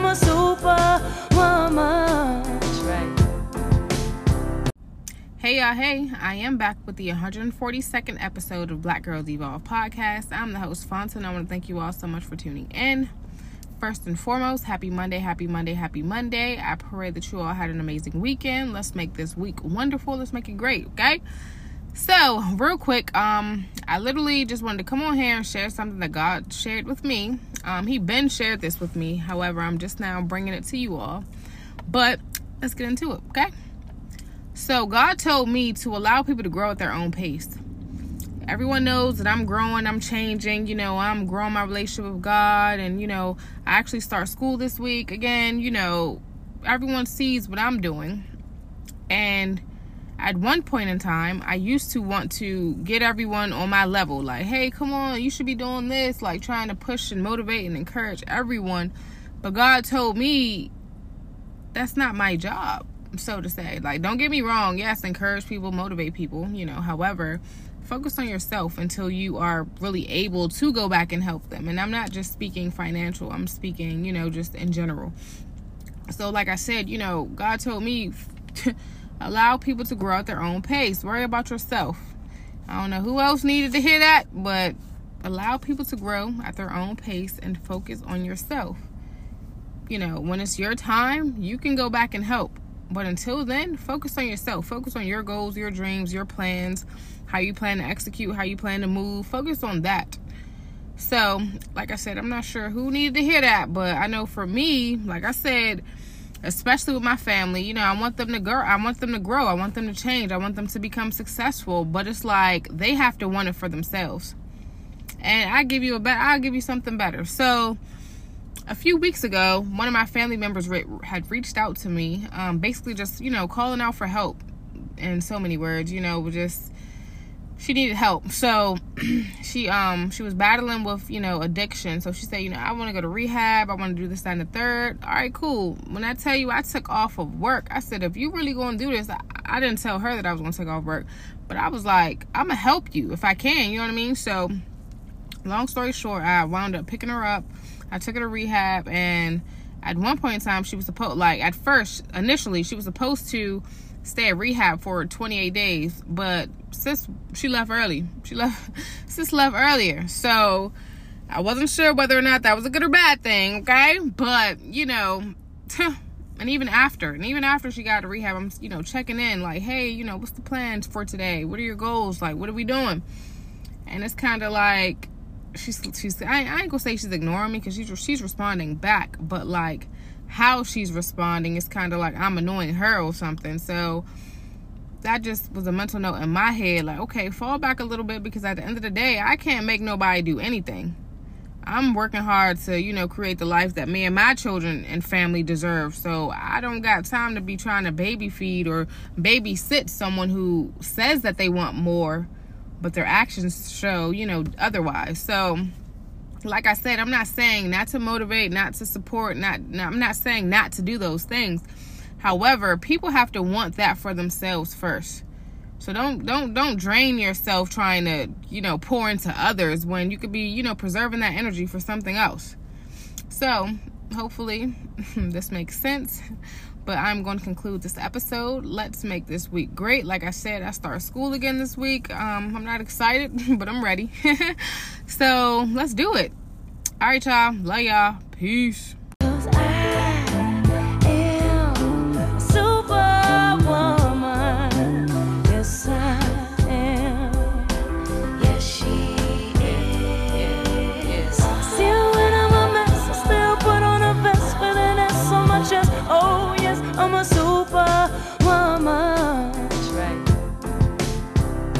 I'm a. That's right. Hey y'all, hey, I am back with the 142nd episode of Black Girls Evolve podcast. I'm the host, Fontaine. I want to thank you all so much for tuning in first and foremost, happy Monday, happy Monday, happy Monday. I pray that you all had an amazing weekend. Let's make this week wonderful. Let's make it great, okay? So, real quick, um, I literally just wanted to come on here and share something that God shared with me. Um, he been shared this with me. However, I'm just now bringing it to you all. But let's get into it, okay? So God told me to allow people to grow at their own pace. Everyone knows that I'm growing, I'm changing, you know, I'm growing my relationship with God and you know, I actually start school this week again, you know, everyone sees what I'm doing. And at one point in time, I used to want to get everyone on my level like, "Hey, come on, you should be doing this," like trying to push and motivate and encourage everyone. But God told me that's not my job so to say. Like, don't get me wrong. Yes, encourage people, motivate people, you know. However, focus on yourself until you are really able to go back and help them. And I'm not just speaking financial, I'm speaking, you know, just in general. So, like I said, you know, God told me allow people to grow at their own pace. Worry about yourself. I don't know who else needed to hear that, but allow people to grow at their own pace and focus on yourself. You know, when it's your time, you can go back and help but until then, focus on yourself. Focus on your goals, your dreams, your plans, how you plan to execute, how you plan to move. Focus on that. So, like I said, I'm not sure who needed to hear that, but I know for me, like I said, especially with my family, you know, I want them to grow. I want them to grow. I want them to change. I want them to become successful. But it's like they have to want it for themselves. And I give you a better. I'll give you something better. So a few weeks ago, one of my family members re- had reached out to me, um, basically just you know calling out for help. In so many words, you know, just she needed help. So she um she was battling with you know addiction. So she said, you know, I want to go to rehab. I want to do this, and the third. All right, cool. When I tell you, I took off of work. I said, if you really going to do this, I, I didn't tell her that I was going to take off work, but I was like, I'm gonna help you if I can. You know what I mean? So, long story short, I wound up picking her up I took her to rehab, and at one point in time, she was supposed, like, at first, initially, she was supposed to stay at rehab for 28 days, but sis, she left early. She left, sis left earlier. So, I wasn't sure whether or not that was a good or bad thing, okay? But, you know, and even after, and even after she got to rehab, I'm, you know, checking in, like, hey, you know, what's the plans for today? What are your goals? Like, what are we doing? And it's kind of like, she's she's I, I ain't gonna say she's ignoring me because she's she's responding back, but like how she's responding is kind of like I'm annoying her or something. So that just was a mental note in my head like okay fall back a little bit because at the end of the day i can't make nobody do anything i'm working hard to you know create the life that me and my children and family deserve so i don't got time to be trying to baby feed or babysit someone who says that they want more but their actions show, you know, otherwise. So, like I said, I'm not saying not to motivate, not to support, not, not I'm not saying not to do those things. However, people have to want that for themselves first. So don't don't don't drain yourself trying to, you know, pour into others when you could be, you know, preserving that energy for something else. So, hopefully this makes sense. But I'm going to conclude this episode. Let's make this week great. Like I said, I start school again this week. Um, I'm not excited, but I'm ready. so let's do it. All right, y'all. Love y'all. Peace.